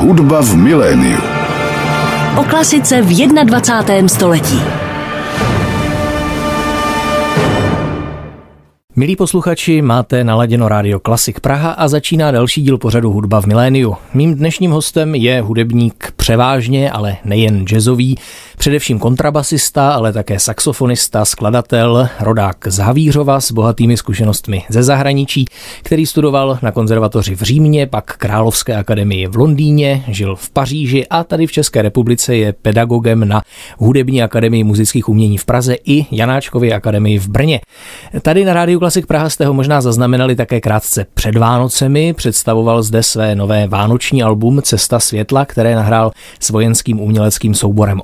Hudba v miléniu. O klasice v 21. století. Milí posluchači, máte naladěno rádio Klasik Praha a začíná další díl pořadu Hudba v miléniu. Mým dnešním hostem je hudebník převážně, ale nejen jazzový, především kontrabasista, ale také saxofonista, skladatel, rodák z Havířova s bohatými zkušenostmi ze zahraničí, který studoval na konzervatoři v Římě, pak Královské akademii v Londýně, žil v Paříži a tady v České republice je pedagogem na Hudební akademii muzických umění v Praze i Janáčkově akademii v Brně. Tady na rádiu Klasik Praha jste ho možná zaznamenali také krátce před Vánocemi. Představoval zde své nové vánoční album Cesta světla, které nahrál s vojenským uměleckým souborem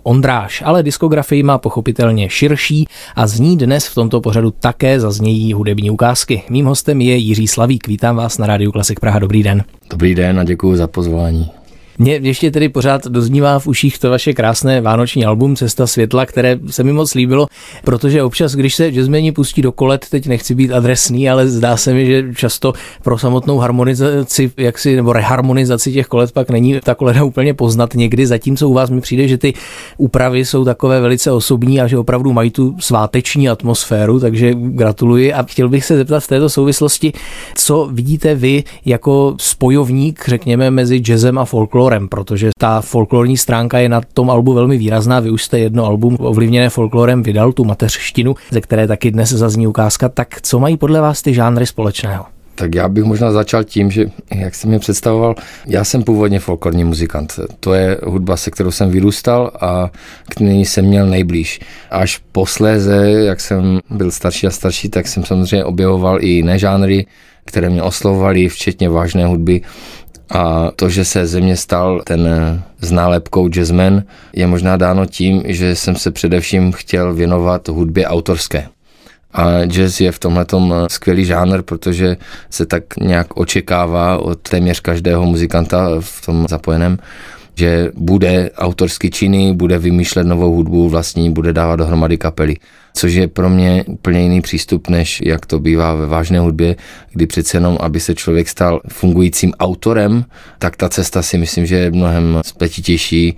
Ondráš. Ale diskografii má pochopitelně širší a z ní dnes v tomto pořadu také zaznějí hudební ukázky. Mým hostem je Jiří Slavík. Vítám vás na rádiu Klasik Praha. Dobrý den. Dobrý den a děkuji za pozvání. Mně ještě tedy pořád doznívá v uších to vaše krásné vánoční album Cesta světla, které se mi moc líbilo, protože občas, když se jazzmeni pustí do kolet, teď nechci být adresný, ale zdá se mi, že často pro samotnou harmonizaci, jaksi, nebo reharmonizaci těch kolet pak není ta koleda úplně poznat. Někdy, zatímco u vás mi přijde, že ty úpravy jsou takové velice osobní a že opravdu mají tu sváteční atmosféru, takže gratuluji. A chtěl bych se zeptat v této souvislosti, co vidíte vy jako spojovník, řekněme, mezi jazzem a folklorem folklorem, protože ta folklorní stránka je na tom albu velmi výrazná. Vy už jste jedno album ovlivněné folklorem vydal, tu mateřštinu, ze které taky dnes zazní ukázka. Tak co mají podle vás ty žánry společného? Tak já bych možná začal tím, že jak jsem mě představoval, já jsem původně folklorní muzikant. To je hudba, se kterou jsem vyrůstal a k ní jsem měl nejblíž. Až posléze, jak jsem byl starší a starší, tak jsem samozřejmě objevoval i jiné žánry, které mě oslovovaly, včetně vážné hudby. A to, že se ze mě stal ten s nálepkou jazzman, je možná dáno tím, že jsem se především chtěl věnovat hudbě autorské. A jazz je v tomhle skvělý žánr, protože se tak nějak očekává od téměř každého muzikanta v tom zapojeném, že bude autorsky činný, bude vymýšlet novou hudbu vlastní, bude dávat dohromady kapely. Což je pro mě úplně jiný přístup, než jak to bývá ve vážné hudbě, kdy přece jenom, aby se člověk stal fungujícím autorem, tak ta cesta si myslím, že je mnohem spletitější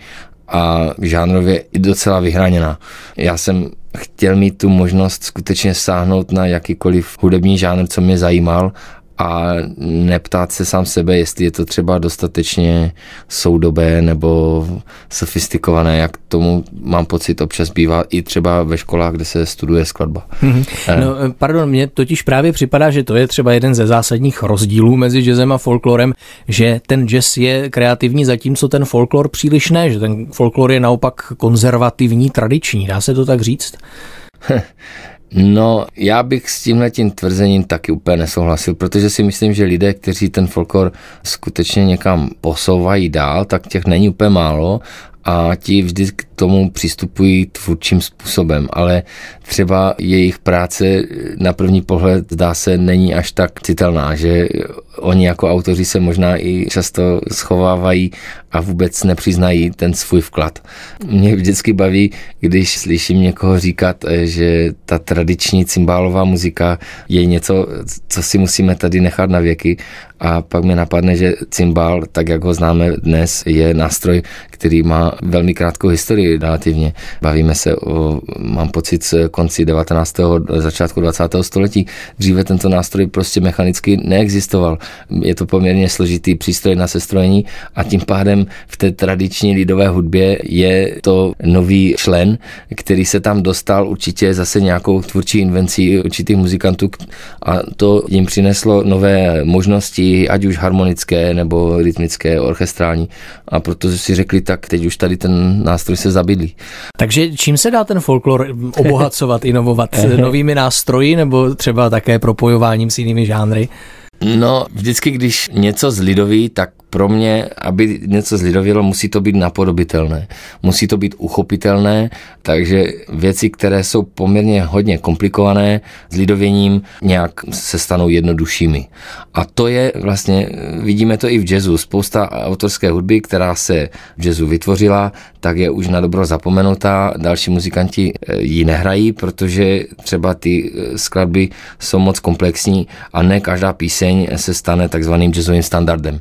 a žánrově i docela vyhraněná. Já jsem chtěl mít tu možnost skutečně sáhnout na jakýkoliv hudební žánr, co mě zajímal a neptát se sám sebe, jestli je to třeba dostatečně soudobé nebo sofistikované, jak tomu mám pocit občas bývá i třeba ve školách, kde se studuje skladba. Mm-hmm. No, pardon, mně totiž právě připadá, že to je třeba jeden ze zásadních rozdílů mezi jazzem a folklorem, že ten jazz je kreativní, zatímco ten folklor příliš ne, že ten folklor je naopak konzervativní, tradiční, dá se to tak říct? No, já bych s tímhle tím tvrzením taky úplně nesouhlasil, protože si myslím, že lidé, kteří ten folklor skutečně někam posouvají dál, tak těch není úplně málo a ti vždy k tomu přistupují tvůrčím způsobem, ale třeba jejich práce na první pohled zdá se není až tak citelná, že oni jako autoři se možná i často schovávají a vůbec nepřiznají ten svůj vklad. Mě vždycky baví, když slyším někoho říkat, že ta tradiční cymbálová muzika je něco, co si musíme tady nechat na věky a pak mi napadne, že cymbál, tak jak ho známe dnes, je nástroj, který má velmi krátkou historii relativně. Bavíme se o, mám pocit, konci 19. začátku 20. století. Dříve tento nástroj prostě mechanicky neexistoval. Je to poměrně složitý přístroj na sestrojení a tím pádem v té tradiční lidové hudbě je to nový člen, který se tam dostal určitě zase nějakou tvůrčí invencí určitých muzikantů a to jim přineslo nové možnosti, ať už harmonické nebo rytmické, orchestrální. A protože si řekli, tak teď už tady ten nástroj se zabydlí. Takže čím se dá ten folklor obohacovat, inovovat? Novými nástroji nebo třeba také propojováním s jinými žánry? No, vždycky, když něco zlidoví, tak pro mě, aby něco zlidovělo, musí to být napodobitelné. Musí to být uchopitelné, takže věci, které jsou poměrně hodně komplikované, s lidověním nějak se stanou jednoduššími. A to je vlastně, vidíme to i v jazzu, spousta autorské hudby, která se v jazzu vytvořila, tak je už na dobro zapomenutá, další muzikanti eh, ji nehrají, protože třeba ty eh, skladby jsou moc komplexní a ne každá píseň se stane takzvaným jazzovým standardem.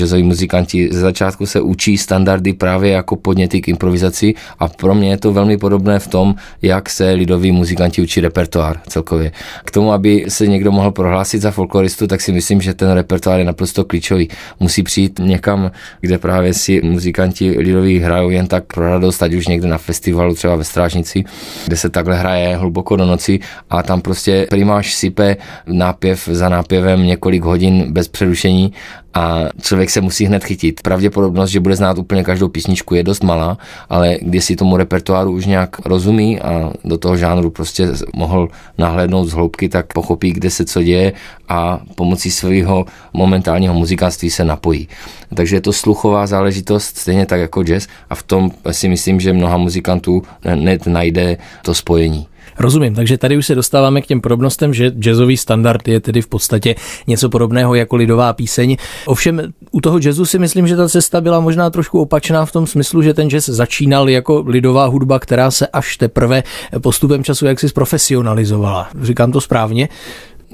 Jazzoví muzikanti ze začátku se učí standardy právě jako podněty k improvizaci a pro mě je to velmi podobné v tom, jak se lidoví muzikanti učí repertoár celkově. K tomu, aby se někdo mohl prohlásit za folkloristu, tak si myslím, že ten repertoár je naprosto klíčový. Musí přijít někam, kde právě si muzikanti lidoví hrajou jen tak pro radost, ať už někde na festivalu, třeba ve Strážnici, kde se takhle hraje hluboko do noci a tam prostě primáš sype nápěv za nápěvem několik hodin bez přerušení a člověk se musí hned chytit. Pravděpodobnost, že bude znát úplně každou písničku je dost malá, ale když si tomu repertoáru už nějak rozumí a do toho žánru prostě mohl nahlédnout z hloubky, tak pochopí, kde se co děje a pomocí svého momentálního muzikantství se napojí. Takže je to sluchová záležitost, stejně tak jako jazz a v tom si myslím, že mnoha muzikantů net najde to spojení. Rozumím, takže tady už se dostáváme k těm podobnostem, že jazzový standard je tedy v podstatě něco podobného jako lidová píseň. Ovšem u toho jazzu si myslím, že ta cesta byla možná trošku opačná v tom smyslu, že ten jazz začínal jako lidová hudba, která se až teprve postupem času jaksi zprofesionalizovala. Říkám to správně?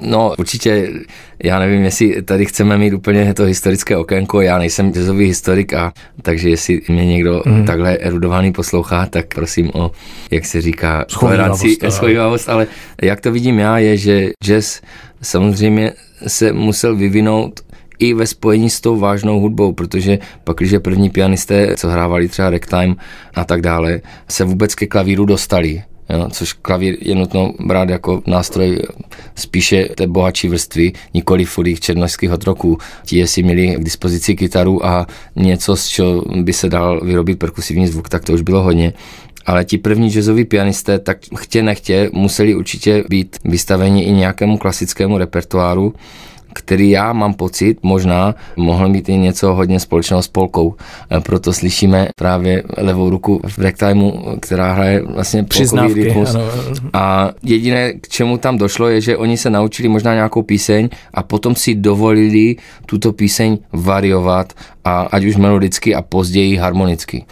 No určitě, já nevím, jestli tady chceme mít úplně to historické okénko, já nejsem jazzový historik, a takže jestli mě někdo mm. takhle erudovaný poslouchá, tak prosím o, jak se říká, toleranci, schovývavost, ale jak to vidím já, je, že jazz samozřejmě se musel vyvinout i ve spojení s tou vážnou hudbou, protože pak, když první pianisté, co hrávali třeba ragtime a tak dále, se vůbec ke klavíru dostali, jo, což klavír je nutno brát jako nástroj spíše té bohatší vrstvy, nikoli furých černožských otroků. Ti, si měli k dispozici kytaru a něco, z čeho by se dal vyrobit perkusivní zvuk, tak to už bylo hodně ale ti první jazzoví pianisté tak chtě nechtě museli určitě být vystaveni i nějakému klasickému repertoáru, který já mám pocit, možná mohl mít i něco hodně společného s polkou. Proto slyšíme právě levou ruku v ragtimeu, která hraje vlastně polkový rytmus. A jediné, k čemu tam došlo, je, že oni se naučili možná nějakou píseň a potom si dovolili tuto píseň variovat a ať už melodicky a později harmonicky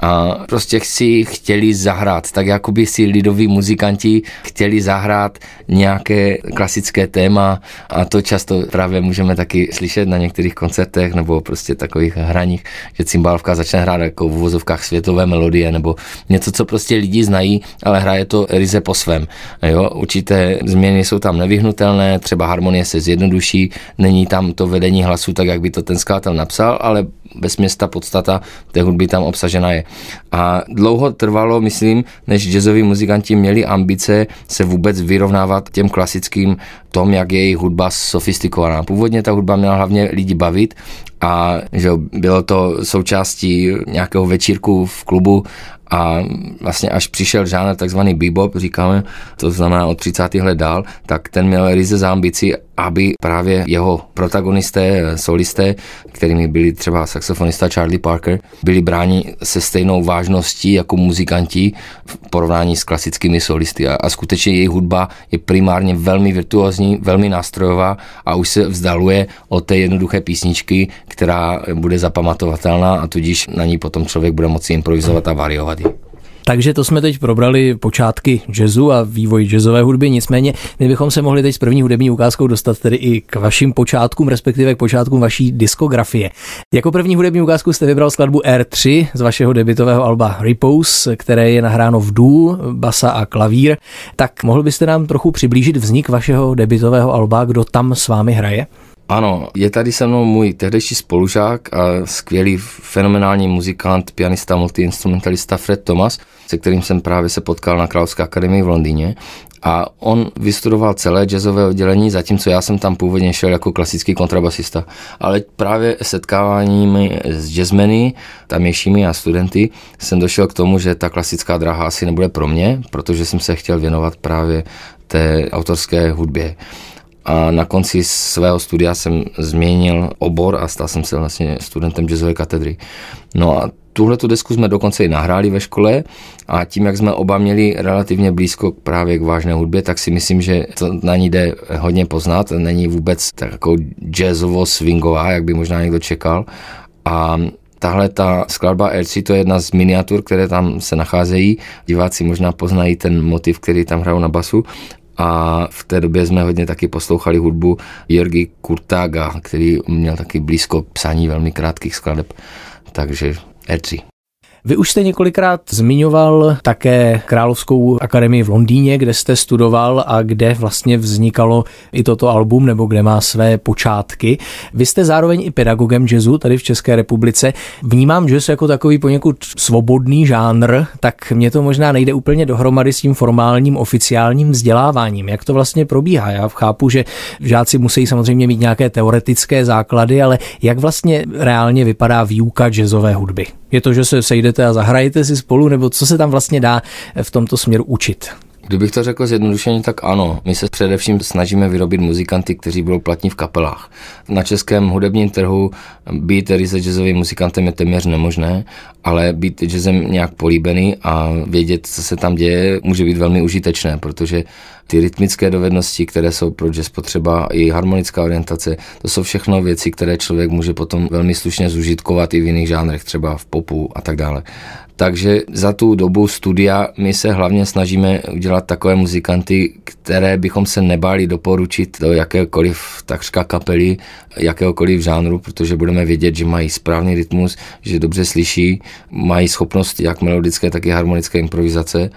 a prostě si chtěli zahrát, tak jako by si lidoví muzikanti chtěli zahrát nějaké klasické téma a to často právě můžeme taky slyšet na některých koncertech nebo prostě takových hraních, že cymbálka začne hrát jako v uvozovkách světové melodie nebo něco, co prostě lidi znají, ale hraje to ryze po svém. Jo? Určité změny jsou tam nevyhnutelné, třeba harmonie se zjednoduší, není tam to vedení hlasu tak, jak by to ten skladatel napsal, ale bez města podstata té hudby tam obsažena je. A dlouho trvalo, myslím, než jazzoví muzikanti měli ambice se vůbec vyrovnávat těm klasickým tom, jak je jejich hudba sofistikovaná. Původně ta hudba měla hlavně lidi bavit a že bylo to součástí nějakého večírku v klubu a vlastně až přišel žánr takzvaný bebop, říkáme, to znamená od 30. let dál, tak ten měl ryze za ambici, aby právě jeho protagonisté, solisté, kterými byli třeba saxofonista Charlie Parker, byli bráni se stejnou vážností jako muzikanti v porovnání s klasickými solisty. A, a skutečně její hudba je primárně velmi virtuózní, velmi nástrojová a už se vzdaluje od té jednoduché písničky, která bude zapamatovatelná a tudíž na ní potom člověk bude moci improvizovat a variovat ji. Takže to jsme teď probrali počátky jazzu a vývoj jazzové hudby, nicméně my bychom se mohli teď s první hudební ukázkou dostat tedy i k vašim počátkům, respektive k počátkům vaší diskografie. Jako první hudební ukázku jste vybral skladbu R3 z vašeho debitového alba Repose, které je nahráno v dů, basa a klavír. Tak mohl byste nám trochu přiblížit vznik vašeho debitového alba, kdo tam s vámi hraje? Ano, je tady se mnou můj tehdejší spolužák a skvělý fenomenální muzikant, pianista, multiinstrumentalista Fred Thomas, se kterým jsem právě se potkal na Královské akademii v Londýně. A on vystudoval celé jazzové oddělení, zatímco já jsem tam původně šel jako klasický kontrabasista. Ale právě setkáváními s jazzmeny, tamějšími a studenty, jsem došel k tomu, že ta klasická dráha asi nebude pro mě, protože jsem se chtěl věnovat právě té autorské hudbě a na konci svého studia jsem změnil obor a stal jsem se vlastně studentem jazzové katedry. No a tuhle tu desku jsme dokonce i nahráli ve škole a tím, jak jsme oba měli relativně blízko právě k vážné hudbě, tak si myslím, že to na ní jde hodně poznat. Není vůbec tak jako jazzovo-swingová, jak by možná někdo čekal. A Tahle ta skladba RC to je jedna z miniatur, které tam se nacházejí. Diváci možná poznají ten motiv, který tam hrajou na basu a v té době jsme hodně taky poslouchali hudbu Jörgy Kurtága, který měl taky blízko k psání velmi krátkých skladeb, takže E3. Vy už jste několikrát zmiňoval také Královskou akademii v Londýně, kde jste studoval a kde vlastně vznikalo i toto album, nebo kde má své počátky. Vy jste zároveň i pedagogem jazzu tady v České republice. Vnímám jazz jako takový poněkud svobodný žánr, tak mě to možná nejde úplně dohromady s tím formálním oficiálním vzděláváním. Jak to vlastně probíhá? Já chápu, že žáci musí samozřejmě mít nějaké teoretické základy, ale jak vlastně reálně vypadá výuka jazzové hudby? Je to, že se sejdete a zahrajete si spolu, nebo co se tam vlastně dá v tomto směru učit? Kdybych to řekl zjednodušeně, tak ano. My se především snažíme vyrobit muzikanty, kteří budou platní v kapelách. Na českém hudebním trhu být tedy se jazzovým muzikantem je téměř nemožné, ale být jazzem nějak políbený a vědět, co se tam děje, může být velmi užitečné, protože ty rytmické dovednosti, které jsou pro jazz potřeba, i harmonická orientace, to jsou všechno věci, které člověk může potom velmi slušně zužitkovat i v jiných žánrech, třeba v popu a tak dále. Takže za tu dobu studia my se hlavně snažíme udělat takové muzikanty, které bychom se nebáli doporučit do jakékoliv takřka kapely, jakéhokoliv žánru, protože budeme vědět, že mají správný rytmus, že dobře slyší, mají schopnost jak melodické, tak i harmonické improvizace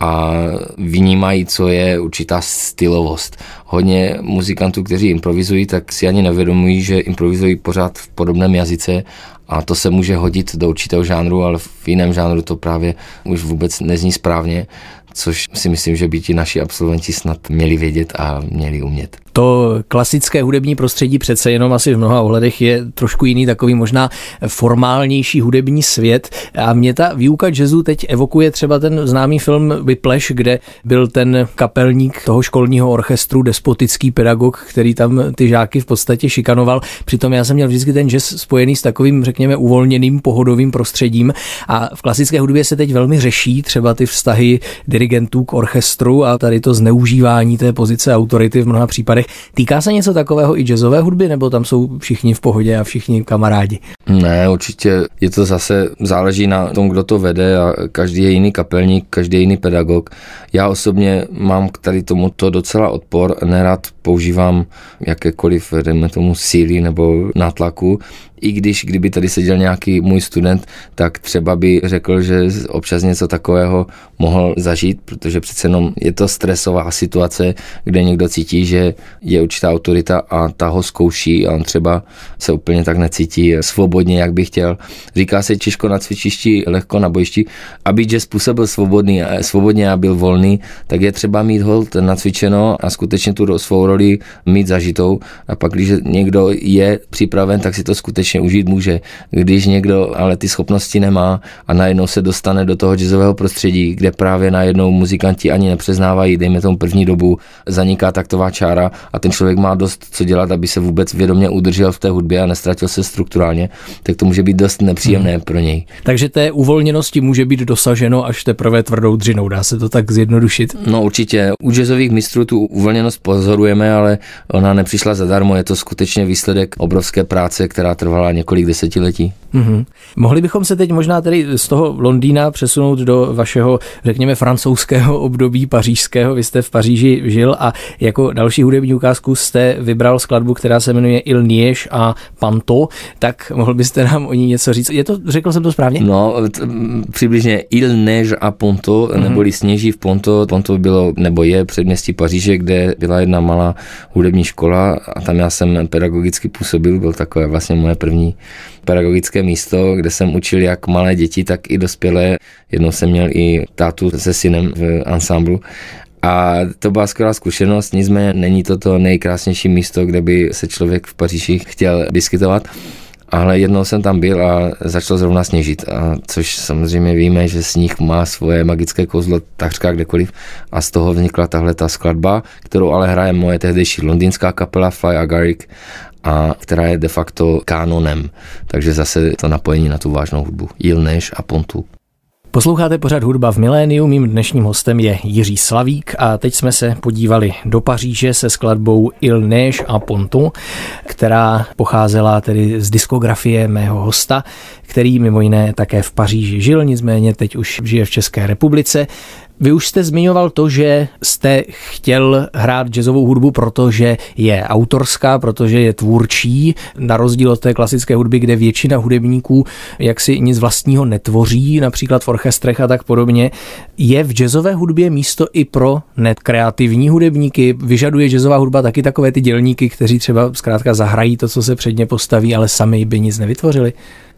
a vnímají, co je určitá stylovost. Hodně muzikantů, kteří improvizují, tak si ani nevědomují, že improvizují pořád v podobném jazyce a to se může hodit do určitého žánru, ale v jiném žánru to právě už vůbec nezní správně, což si myslím, že by ti naši absolventi snad měli vědět a měli umět. To klasické hudební prostředí přece jenom asi v mnoha ohledech je trošku jiný, takový možná formálnější hudební svět. A mě ta výuka jazzu teď evokuje třeba ten známý film Whiplash, kde byl ten kapelník toho školního orchestru, despotický pedagog, který tam ty žáky v podstatě šikanoval. Přitom já jsem měl vždycky ten jazz spojený s takovým, řekněme, uvolněným, pohodovým prostředím. A v klasické hudbě se teď velmi řeší třeba ty vztahy dirigentů k orchestru a tady to zneužívání té pozice autority v mnoha případech. Týká se něco takového i jazzové hudby, nebo tam jsou všichni v pohodě a všichni kamarádi? Ne, určitě je to zase, záleží na tom, kdo to vede a každý je jiný kapelník, každý je jiný pedagog. Já osobně mám k tady tomuto docela odpor, nerad používám jakékoliv, dejme tomu, síly nebo nátlaku, i když kdyby tady seděl nějaký můj student, tak třeba by řekl, že občas něco takového mohl zažít, protože přece jenom je to stresová situace, kde někdo cítí, že je určitá autorita a ta ho zkouší a on třeba se úplně tak necítí svobodně, jak by chtěl. Říká se Češko na cvičišti, lehko na bojišti. Aby jazz způsobil svobodný, svobodně a byl volný, tak je třeba mít hold nacvičeno a skutečně tu svou roli mít zažitou. A pak, když někdo je připraven, tak si to skutečně skutečně užít může. Když někdo ale ty schopnosti nemá a najednou se dostane do toho jazzového prostředí, kde právě najednou muzikanti ani nepřeznávají, dejme tomu první dobu, zaniká taktová čára a ten člověk má dost co dělat, aby se vůbec vědomě udržel v té hudbě a nestratil se strukturálně, tak to může být dost nepříjemné hmm. pro něj. Takže té uvolněnosti může být dosaženo až teprve tvrdou dřinou, dá se to tak zjednodušit? No určitě. U jazzových mistrů tu uvolněnost pozorujeme, ale ona nepřišla zadarmo, je to skutečně výsledek obrovské práce, která trvala trvala několik desetiletí. Mm-hmm. Mohli bychom se teď možná tedy z toho Londýna přesunout do vašeho, řekněme, francouzského období pařížského. Vy jste v Paříži žil a jako další hudební ukázku jste vybral skladbu, která se jmenuje Il Niège a Panto. Tak mohl byste nám o ní něco říct? Je to, řekl jsem to správně? No, t- přibližně Il Neige a Ponto, mm-hmm. neboli Sněží v Ponto. Ponto bylo, nebo je předměstí Paříže, kde byla jedna malá hudební škola a tam já jsem pedagogicky působil, byl takové vlastně moje první pedagogické místo, kde jsem učil jak malé děti, tak i dospělé. Jednou jsem měl i tátu se synem v ansámblu a to byla skvělá zkušenost, nicméně není to to nejkrásnější místo, kde by se člověk v Paříži chtěl diskutovat. Ale jednou jsem tam byl a začalo zrovna sněžit, a což samozřejmě víme, že sníh má svoje magické kouzlo takřka kdekoliv a z toho vznikla tahle ta skladba, kterou ale hraje moje tehdejší londýnská kapela Fly Agaric a která je de facto kánonem. Takže zase to napojení na tu vážnou hudbu. Jilneš a Pontu. Posloucháte pořád hudba v miléniu, mým dnešním hostem je Jiří Slavík a teď jsme se podívali do Paříže se skladbou Il Neige a Pontu, která pocházela tedy z diskografie mého hosta, který mimo jiné také v Paříži žil, nicméně teď už žije v České republice. Vy už jste zmiňoval to, že jste chtěl hrát jazzovou hudbu, protože je autorská, protože je tvůrčí, na rozdíl od té klasické hudby, kde většina hudebníků jaksi nic vlastního netvoří, například v orchestrech a tak podobně. Je v jazzové hudbě místo i pro nekreativní hudebníky? Vyžaduje jazzová hudba taky takové ty dělníky, kteří třeba zkrátka zahrají to, co se předně postaví, ale sami by nic nevytvořili?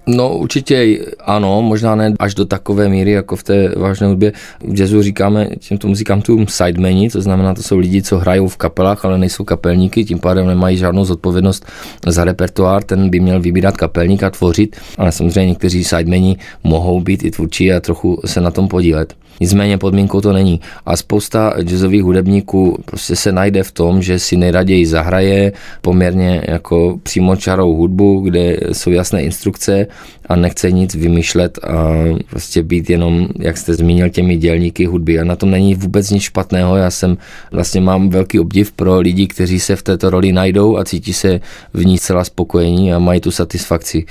No určitě ano, možná ne až do takové míry, jako v té vážné hudbě. V jazzu říkáme těmto muzikantům sidemeni, to znamená, to jsou lidi, co hrajou v kapelách, ale nejsou kapelníky, tím pádem nemají žádnou zodpovědnost za repertoár, ten by měl vybírat kapelník a tvořit, ale samozřejmě někteří sidemeni mohou být i tvůrčí a trochu se na tom podílet. Nicméně podmínkou to není. A spousta jazzových hudebníků prostě se najde v tom, že si nejraději zahraje poměrně jako přímočarou hudbu, kde jsou jasné instrukce a nechce nic vymýšlet a prostě být jenom, jak jste zmínil, těmi dělníky hudby. A na tom není vůbec nic špatného. Já jsem vlastně mám velký obdiv pro lidi, kteří se v této roli najdou a cítí se v ní celá spokojení a mají tu satisfakci.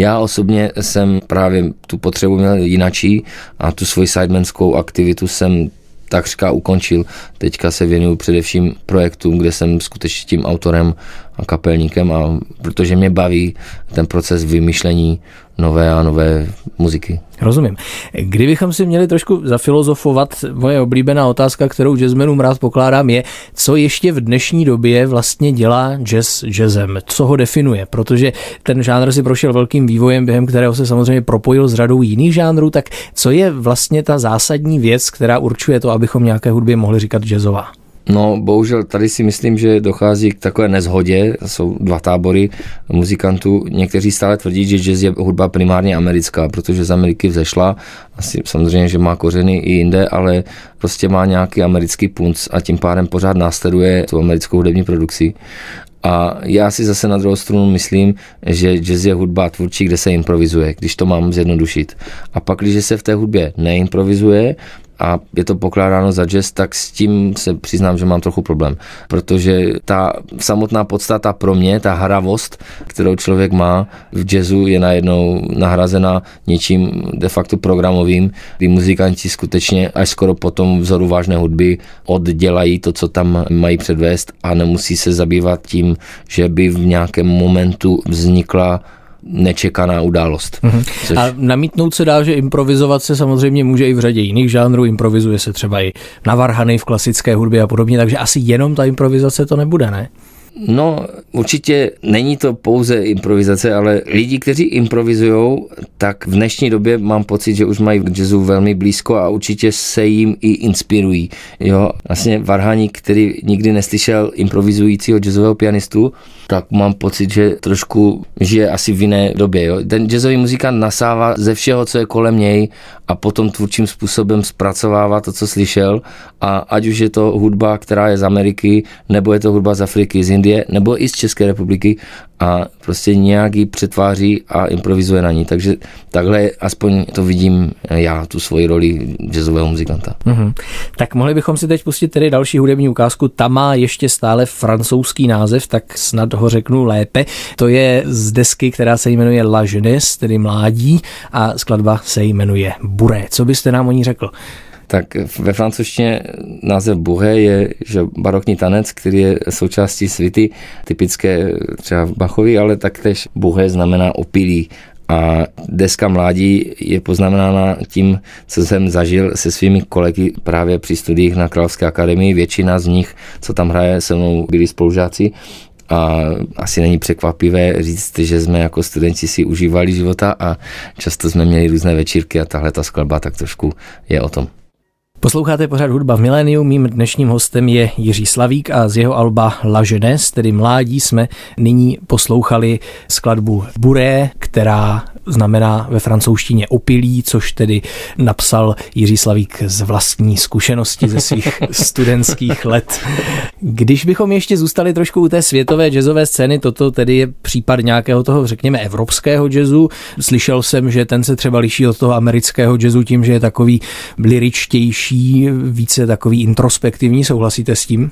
Já osobně jsem právě tu potřebu měl jinačí a tu svoji sidemanskou aktivitu jsem takřka ukončil. Teďka se věnuju především projektům, kde jsem skutečně tím autorem a kapelníkem, a protože mě baví ten proces vymýšlení nové a nové muziky. Rozumím. Kdybychom si měli trošku zafilozofovat, moje oblíbená otázka, kterou jazzmenům rád pokládám, je, co ještě v dnešní době vlastně dělá jazz jazzem, co ho definuje, protože ten žánr si prošel velkým vývojem, během kterého se samozřejmě propojil s řadou jiných žánrů, tak co je vlastně ta zásadní věc, která určuje to, abychom nějaké hudbě mohli říkat jazzová? No, bohužel tady si myslím, že dochází k takové nezhodě. Jsou dva tábory muzikantů. Někteří stále tvrdí, že jazz je hudba primárně americká, protože z Ameriky vzešla. Asi samozřejmě, že má kořeny i jinde, ale prostě má nějaký americký punc a tím pádem pořád následuje tu americkou hudební produkci. A já si zase na druhou stranu myslím, že jazz je hudba tvůrčí, kde se improvizuje, když to mám zjednodušit. A pak, když se v té hudbě neimprovizuje, a je to pokládáno za jazz, tak s tím se přiznám, že mám trochu problém. Protože ta samotná podstata pro mě, ta haravost, kterou člověk má v jazzu, je najednou nahrazena něčím de facto programovým, kdy muzikanti skutečně až skoro po tom vzoru vážné hudby oddělají to, co tam mají předvést a nemusí se zabývat tím, že by v nějakém momentu vznikla nečekaná událost. Mm-hmm. Což... A namítnout se dá, že improvizovat se samozřejmě může i v řadě jiných žánrů, improvizuje se třeba i na varhany v klasické hudbě a podobně, takže asi jenom ta improvizace to nebude, ne? No, určitě není to pouze improvizace, ale lidi, kteří improvizují, tak v dnešní době mám pocit, že už mají k jazzu velmi blízko a určitě se jim i inspirují. Jo, vlastně Varhaník, který nikdy neslyšel improvizujícího jazzového pianistu, tak mám pocit, že trošku žije asi v jiné době. Jo. Ten jazzový muzikant nasává ze všeho, co je kolem něj a potom tvůrčím způsobem zpracovává to, co slyšel a ať už je to hudba, která je z Ameriky, nebo je to hudba z Afriky, z Indie, nebo i z České republiky a prostě nějak ji přetváří a improvizuje na ní. Takže takhle aspoň to vidím já, tu svoji roli jazzového muzikanta. Mm-hmm. Tak mohli bychom si teď pustit tedy další hudební ukázku. Ta má ještě stále francouzský název, tak snad ho řeknu lépe. To je z desky, která se jmenuje La Jeunesse, tedy mládí a skladba se jmenuje Buré. Co byste nám o ní řekl? tak ve francouzštině název Bourré je že barokní tanec, který je součástí svity, typické třeba v Bachovi, ale taktéž Bourré znamená opilý. A deska mládí je poznamenána tím, co jsem zažil se svými kolegy právě při studiích na Královské akademii. Většina z nich, co tam hraje, se mnou byli spolužáci a asi není překvapivé říct, že jsme jako studenti si užívali života a často jsme měli různé večírky a tahle ta skladba tak trošku je o tom. Posloucháte pořád hudba v miléniu, mým dnešním hostem je Jiří Slavík a z jeho alba La Jeunesse, tedy Mládí, jsme nyní poslouchali skladbu Buré, která znamená ve francouzštině opilý, což tedy napsal Jiří Slavík z vlastní zkušenosti ze svých studentských let. Když bychom ještě zůstali trošku u té světové jazzové scény, toto tedy je případ nějakého toho, řekněme, evropského jazzu. Slyšel jsem, že ten se třeba liší od toho amerického jazzu tím, že je takový liričtější, více takový introspektivní. Souhlasíte s tím?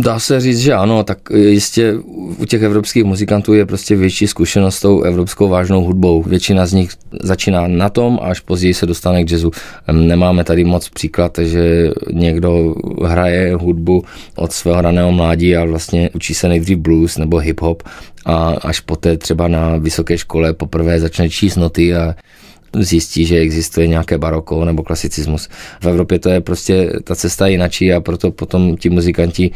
Dá se říct, že ano, tak jistě u těch evropských muzikantů je prostě větší zkušenost s tou evropskou vážnou hudbou. Většina z nich začíná na tom až později se dostane k jazzu. Nemáme tady moc příklad, že někdo hraje hudbu od svého raného mládí a vlastně učí se nejdřív blues nebo hip-hop a až poté třeba na vysoké škole poprvé začne číst noty a zjistí, že existuje nějaké baroko nebo klasicismus. V Evropě to je prostě, ta cesta jinačí a proto potom ti muzikanti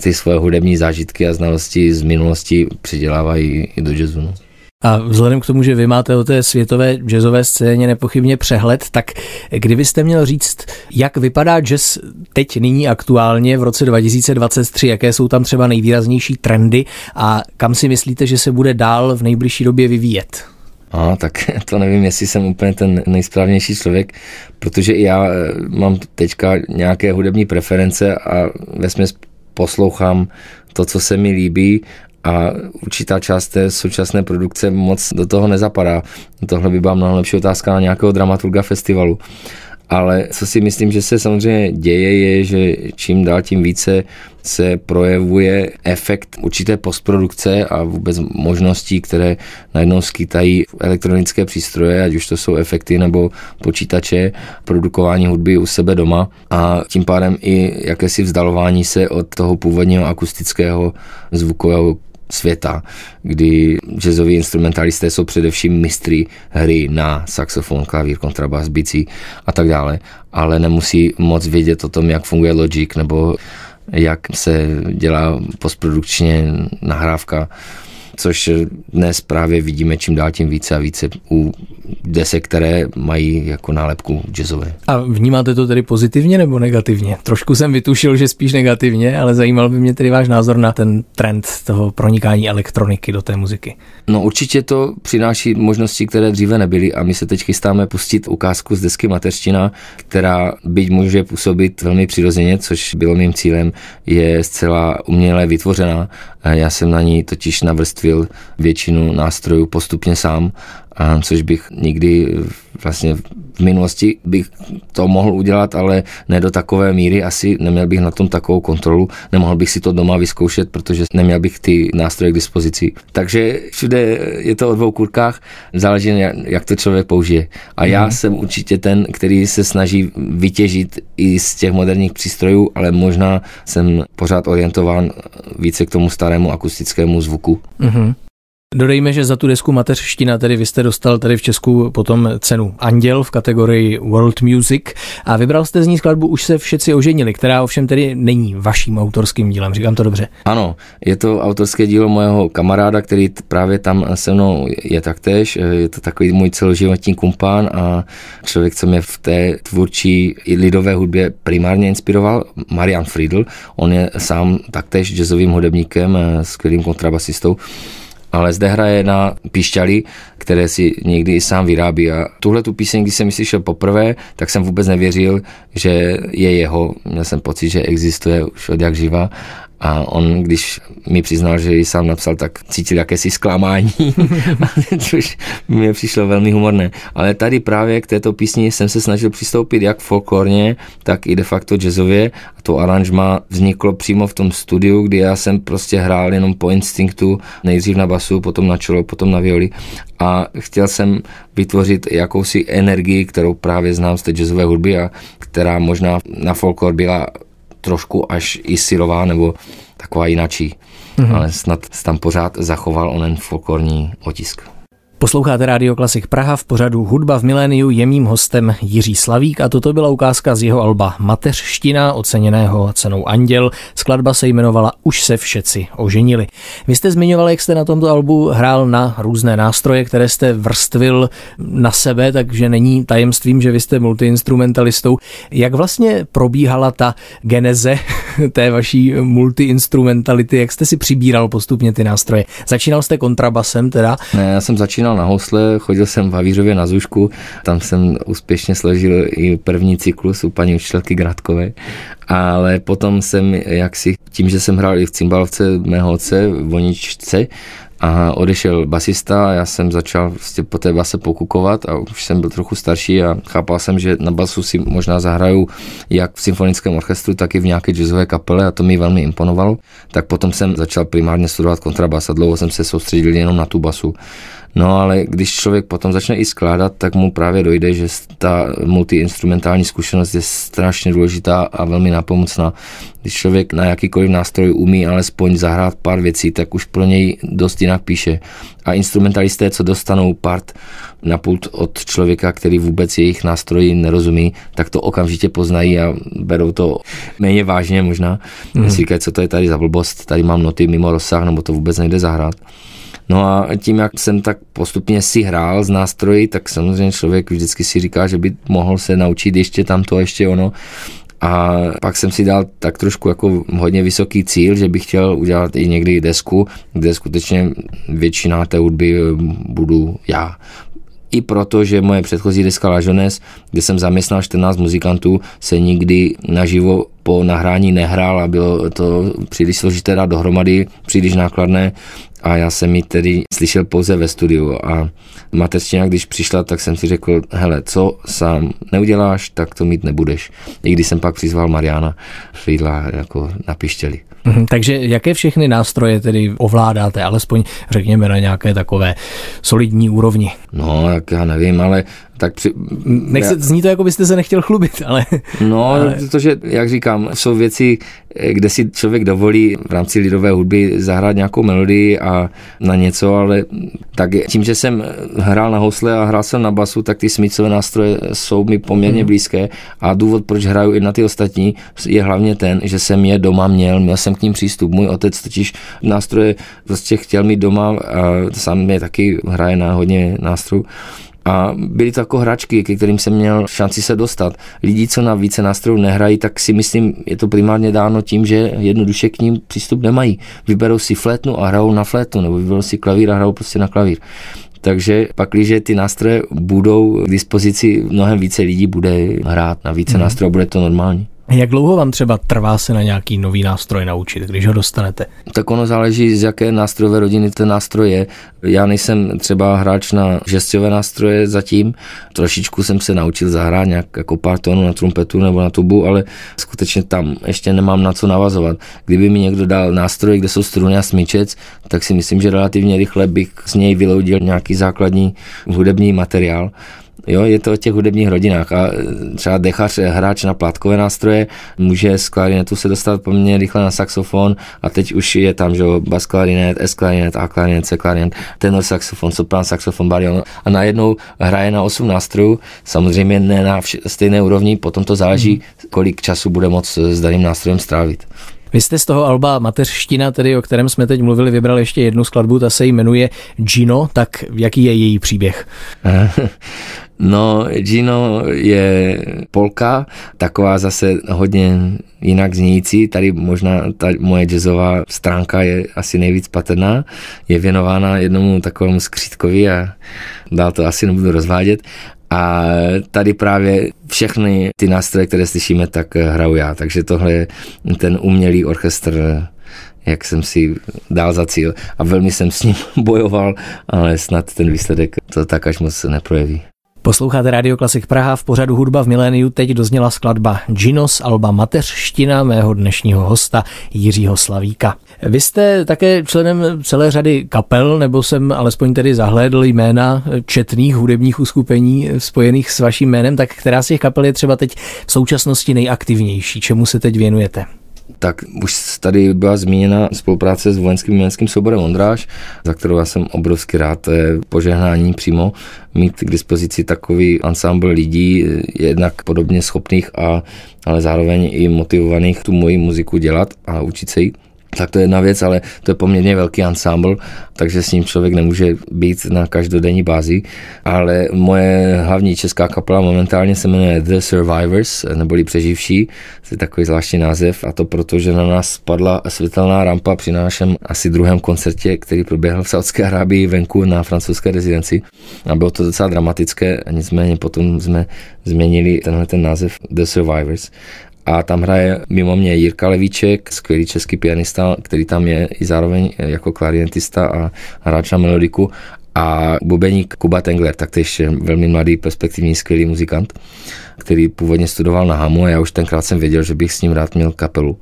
ty svoje hudební zážitky a znalosti z minulosti přidělávají i do jazzu. No. A vzhledem k tomu, že vy máte o té světové jazzové scéně nepochybně přehled, tak kdybyste měl říct, jak vypadá jazz teď nyní aktuálně v roce 2023, jaké jsou tam třeba nejvýraznější trendy a kam si myslíte, že se bude dál v nejbližší době vyvíjet? A, tak to nevím, jestli jsem úplně ten nejsprávnější člověk, protože i já eh, mám teďka nějaké hudební preference a vesměs poslouchám to, co se mi líbí a určitá část té současné produkce moc do toho nezapadá. Tohle by byla mnohem lepší otázka na nějakého dramaturga festivalu. Ale co si myslím, že se samozřejmě děje, je, že čím dál tím více se projevuje efekt určité postprodukce a vůbec možností, které najednou skýtají elektronické přístroje, ať už to jsou efekty nebo počítače, produkování hudby u sebe doma. A tím pádem i jakési vzdalování se od toho původního akustického zvukového světa, kdy jazzoví instrumentalisté jsou především mistry hry na saxofon, klavír, kontrabas, bicí a tak dále, ale nemusí moc vědět o tom, jak funguje Logic nebo jak se dělá postprodukčně nahrávka což dnes právě vidíme čím dál tím více a více u desek, které mají jako nálepku jazzové. A vnímáte to tedy pozitivně nebo negativně? Trošku jsem vytušil, že spíš negativně, ale zajímal by mě tedy váš názor na ten trend toho pronikání elektroniky do té muziky. No určitě to přináší možnosti, které dříve nebyly a my se teď chystáme pustit ukázku z desky Mateřština, která byť může působit velmi přirozeně, což bylo mým cílem, je zcela uměle vytvořená. Já jsem na ní totiž navrstvil většinu nástrojů postupně sám což bych nikdy vlastně v minulosti bych to mohl udělat, ale ne do takové míry, asi neměl bych na tom takovou kontrolu, nemohl bych si to doma vyzkoušet, protože neměl bych ty nástroje k dispozici. Takže všude je to o dvou kurkách, záleží, jak to člověk použije. A já mm. jsem určitě ten, který se snaží vytěžit i z těch moderních přístrojů, ale možná jsem pořád orientován více k tomu starému akustickému zvuku. Mm-hmm. Dodejme, že za tu desku Mateřština tedy vy jste dostal tady v Česku potom cenu Anděl v kategorii World Music a vybral jste z ní skladbu Už se všetci oženili, která ovšem tedy není vaším autorským dílem, říkám to dobře. Ano, je to autorské dílo mojeho kamaráda, který právě tam se mnou je taktéž, je to takový můj celoživotní kumpán a člověk, co mě v té tvůrčí i lidové hudbě primárně inspiroval, Marian Friedl, on je sám taktéž jazzovým hudebníkem, skvělým kontrabasistou ale zde hraje na píšťaly, které si někdy i sám vyrábí. A tuhle tu píseň, když jsem ji slyšel poprvé, tak jsem vůbec nevěřil, že je jeho. Měl jsem pocit, že existuje už od jak živa a on, když mi přiznal, že ji sám napsal, tak cítil jakési zklamání, což mi přišlo velmi humorné. Ale tady právě k této písni jsem se snažil přistoupit jak folklorně, tak i de facto jazzově. A to aranžma vzniklo přímo v tom studiu, kdy já jsem prostě hrál jenom po instinktu, nejdřív na basu, potom na čelo, potom na violi. A chtěl jsem vytvořit jakousi energii, kterou právě znám z té jazzové hudby a která možná na folklor byla trošku až i silová nebo taková jinačí. Mm-hmm. Ale snad tam pořád zachoval onen folklorní otisk. Posloucháte Radio Klasik Praha v pořadu Hudba v miléniu je mým hostem Jiří Slavík a toto byla ukázka z jeho alba Mateřština, oceněného cenou Anděl. Skladba se jmenovala Už se všetci oženili. Vy jste zmiňoval, jak jste na tomto albu hrál na různé nástroje, které jste vrstvil na sebe, takže není tajemstvím, že vy jste multiinstrumentalistou. Jak vlastně probíhala ta geneze té vaší multiinstrumentality, jak jste si přibíral postupně ty nástroje? Začínal jste kontrabasem teda? Ne, já jsem začínal začínal na housle, chodil jsem v Havířově na Zušku, tam jsem úspěšně složil i první cyklus u paní učitelky Gradkové, ale potom jsem jaksi tím, že jsem hrál i v cymbalovce mého otce, v Voničce, a odešel basista, já jsem začal vlastně po té base pokukovat a už jsem byl trochu starší a chápal jsem, že na basu si možná zahraju jak v symfonickém orchestru, tak i v nějaké jazzové kapele a to mi velmi imponovalo. Tak potom jsem začal primárně studovat kontrabas a dlouho jsem se soustředil jenom na tu basu. No ale když člověk potom začne i skládat, tak mu právě dojde, že ta multiinstrumentální zkušenost je strašně důležitá a velmi napomocná. Když člověk na jakýkoliv nástroj umí alespoň zahrát pár věcí, tak už pro něj dost jinak píše. A instrumentalisté, co dostanou part na pult od člověka, který vůbec jejich nástroji nerozumí, tak to okamžitě poznají a berou to méně vážně možná. Mm. Si říkají, co to je tady za blbost, tady mám noty mimo rozsah, nebo to vůbec nejde zahrát. No a tím, jak jsem tak postupně si hrál z nástroji, tak samozřejmě člověk vždycky si říká, že by mohl se naučit ještě tamto, ještě ono. A pak jsem si dal tak trošku jako hodně vysoký cíl, že bych chtěl udělat i někdy desku, kde skutečně většina té hudby budu já i proto, že moje předchozí deska Lažones, kde jsem zaměstnal 14 muzikantů, se nikdy naživo po nahrání nehrál a bylo to příliš složité dát dohromady, příliš nákladné a já jsem ji tedy slyšel pouze ve studiu a mateřština, když přišla, tak jsem si řekl, hele, co sám neuděláš, tak to mít nebudeš. I když jsem pak přizval Mariana Friedla jako na pištěli. Mhm, takže jaké všechny nástroje tedy ovládáte, alespoň řekněme na nějaké takové solidní úrovni? No, jak já nevím, ale tak při... Nechce, zní to, jako byste se nechtěl chlubit, ale... No, ale... protože, jak říkám, jsou věci, kde si člověk dovolí v rámci lidové hudby zahrát nějakou melodii a na něco, ale tak tím, že jsem hrál na housle a hrál jsem na basu, tak ty smicové nástroje jsou mi poměrně hmm. blízké a důvod, proč hraju i na ty ostatní, je hlavně ten, že jsem je doma měl, měl jsem k ním přístup. Můj otec totiž nástroje prostě chtěl mít doma a sám je taky hraje na hodně nástrojů a byly to jako hračky, ke kterým jsem měl šanci se dostat. Lidi, co na více nástrojů nehrají, tak si myslím, je to primárně dáno tím, že jednoduše k ním přístup nemají. Vyberou si flétnu a hrajou na flétnu, nebo vyberou si klavír a hrajou prostě na klavír. Takže pak, když ty nástroje budou k dispozici, mnohem více lidí bude hrát na více mm. nástrojů, bude to normální. Jak dlouho vám třeba trvá se na nějaký nový nástroj naučit, když ho dostanete? Tak ono záleží, z jaké nástrojové rodiny ten nástroj je. Já nejsem třeba hráč na žesťové nástroje zatím. Trošičku jsem se naučil zahrát nějak jako pár tónů na trumpetu nebo na tubu, ale skutečně tam ještě nemám na co navazovat. Kdyby mi někdo dal nástroj, kde jsou struny a smyčec, tak si myslím, že relativně rychle bych z něj vyloudil nějaký základní hudební materiál. Jo, je to o těch hudebních rodinách a e, třeba dechař, e, hráč na plátkové nástroje, může z klarinetu se dostat poměrně rychle na saxofon a teď už je tam, že bas klarinet, S klarinet, A klarinet, C klarinet, tenor saxofon, soprán saxofon, barion a najednou hraje na 8 nástrojů, samozřejmě ne na vš- stejné úrovni, potom to záleží, hmm. kolik času bude moc s daným nástrojem strávit. Vy jste z toho alba Mateřština, tedy o kterém jsme teď mluvili, vybral ještě jednu skladbu, ta se jmenuje Gino, tak jaký je její příběh? No, Gino je polka, taková zase hodně jinak znějící. Tady možná ta moje jazzová stránka je asi nejvíc patrná. Je věnována jednomu takovému skřítkovi a dál to asi nebudu rozvádět. A tady právě všechny ty nástroje, které slyšíme, tak hraju já. Takže tohle je ten umělý orchestr jak jsem si dal za cíl a velmi jsem s ním bojoval, ale snad ten výsledek to tak až moc neprojeví. Posloucháte Radio Klasik Praha v pořadu Hudba v miléniu. Teď dozněla skladba Ginos, alba Mateřština mého dnešního hosta Jiřího Slavíka. Vy jste také členem celé řady kapel, nebo jsem alespoň tedy zahlédl jména četných hudebních uskupení spojených s vaším jménem, tak která z těch kapel je třeba teď v současnosti nejaktivnější? Čemu se teď věnujete? tak už tady byla zmíněna spolupráce s vojenským vojenským souborem Ondráž, za kterou já jsem obrovsky rád, to je požehnání přímo mít k dispozici takový ansámbl lidí, jednak podobně schopných, a, ale zároveň i motivovaných tu moji muziku dělat a učit se jí tak to je jedna věc, ale to je poměrně velký ensemble, takže s ním člověk nemůže být na každodenní bázi. Ale moje hlavní česká kapela momentálně se jmenuje The Survivors, neboli Přeživší, to je takový zvláštní název a to proto, že na nás spadla světelná rampa při našem asi druhém koncertě, který proběhl v Saudské Arábii venku na francouzské rezidenci. A bylo to docela dramatické, nicméně potom jsme změnili tenhle ten název The Survivors a tam hraje mimo mě Jirka Levíček, skvělý český pianista, který tam je i zároveň jako klarientista a hráč na melodiku a bubeník Kuba Tengler, taktéž velmi mladý, perspektivní, skvělý muzikant, který původně studoval na Hamu a já už tenkrát jsem věděl, že bych s ním rád měl kapelu.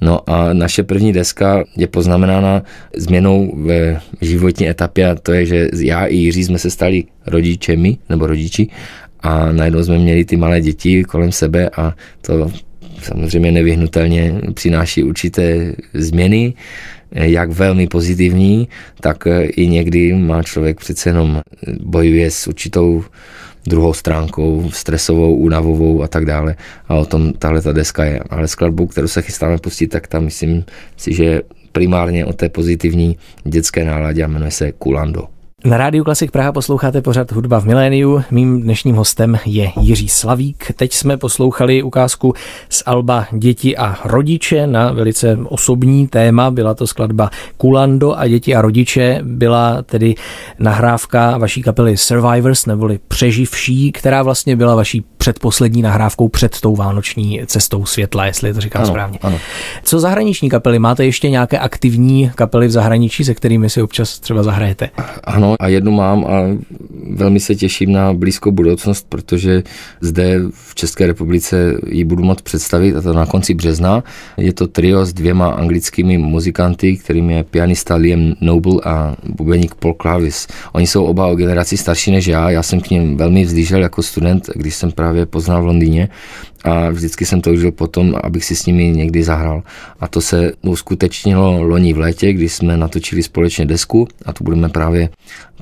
No a naše první deska je poznamenána změnou ve životní etapě a to je, že já i Jiří jsme se stali rodičemi nebo rodiči a najednou jsme měli ty malé děti kolem sebe a to samozřejmě nevyhnutelně přináší určité změny, jak velmi pozitivní, tak i někdy má člověk přece jenom bojuje s určitou druhou stránkou, stresovou, únavovou a tak dále. A o tom tahle ta deska je. Ale skladbu, kterou se chystáme pustit, tak tam myslím si, že primárně o té pozitivní dětské náladě a jmenuje se Kulando. Na rádiu Klasik Praha posloucháte pořád hudba v miléniu. Mým dnešním hostem je Jiří Slavík. Teď jsme poslouchali ukázku z Alba Děti a rodiče na velice osobní téma. Byla to skladba Kulando a Děti a rodiče. Byla tedy nahrávka vaší kapely Survivors neboli Přeživší, která vlastně byla vaší předposlední nahrávkou před tou vánoční cestou světla, jestli to říkám ano, správně. Ano. Co zahraniční kapely? Máte ještě nějaké aktivní kapely v zahraničí, se kterými si občas třeba zahrajete? Ano, a jednu mám a velmi se těším na blízkou budoucnost, protože zde v České republice ji budu moct představit a to na konci března. Je to trio s dvěma anglickými muzikanty, kterým je pianista Liam Noble a bubeník Paul Clavis. Oni jsou oba o generaci starší než já, já jsem k ním velmi vzlížel jako student, když jsem právě poznal v Londýně a vždycky jsem toužil potom, abych si s nimi někdy zahrál. A to se uskutečnilo loni v létě, kdy jsme natočili společně desku a tu budeme právě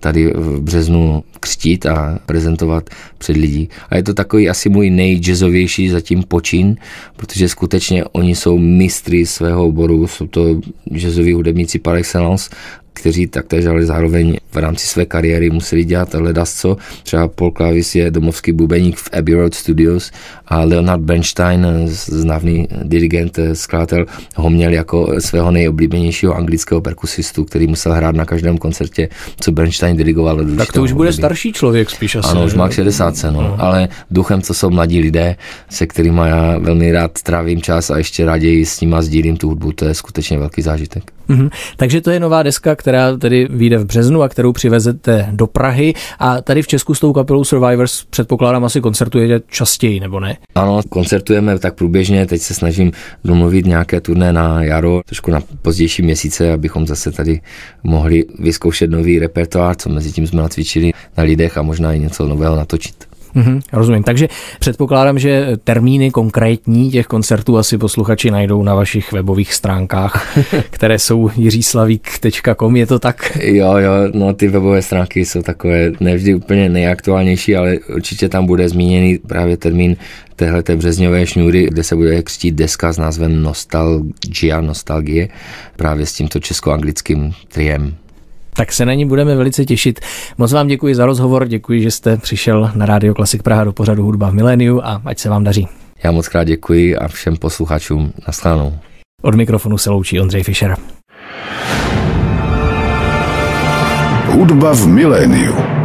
tady v březnu křtít a prezentovat před lidí. A je to takový asi můj nejjazzovější zatím počin, protože skutečně oni jsou mistry svého oboru, jsou to jazzoví hudebníci par excellence kteří taktéž ale zároveň v rámci své kariéry museli dělat ledasco. Třeba Paul Clavis je domovský bubeník v Abbey Road Studios a Leonard Bernstein, známý dirigent, skladatel, ho měl jako svého nejoblíbenějšího anglického perkusistu, který musel hrát na každém koncertě, co Bernstein dirigoval. Tak to už bude období. starší člověk spíš asi. Ano, už má 60, no, no. ale duchem, co jsou mladí lidé, se kterými já velmi rád trávím čas a ještě raději s nima sdílím tu hudbu, to je skutečně velký zážitek. Mm-hmm. Takže to je nová deska, která tedy vyjde v březnu a kterou přivezete do Prahy. A tady v Česku s tou kapelou Survivors předpokládám asi koncertujete častěji, nebo ne? Ano, koncertujeme tak průběžně. Teď se snažím domluvit nějaké turné na jaro, trošku na pozdější měsíce, abychom zase tady mohli vyzkoušet nový repertoár, co mezi tím jsme nacvičili na lidech a možná i něco nového natočit. Mm-hmm, rozumím. Takže předpokládám, že termíny konkrétní těch koncertů asi posluchači najdou na vašich webových stránkách, které jsou jiříslavík.com, je to tak? Jo, jo, no ty webové stránky jsou takové nevždy úplně nejaktuálnější, ale určitě tam bude zmíněný právě termín téhle březňové šňůry, kde se bude křtít deska s názvem Nostalgia, Nostalgie, právě s tímto česko-anglickým triem tak se na ní budeme velice těšit. Moc vám děkuji za rozhovor, děkuji, že jste přišel na Rádio Klasik Praha do pořadu Hudba v miléniu a ať se vám daří. Já moc krát děkuji a všem posluchačům naschledanou. Od mikrofonu se loučí Ondřej Fischer. Hudba v miléniu.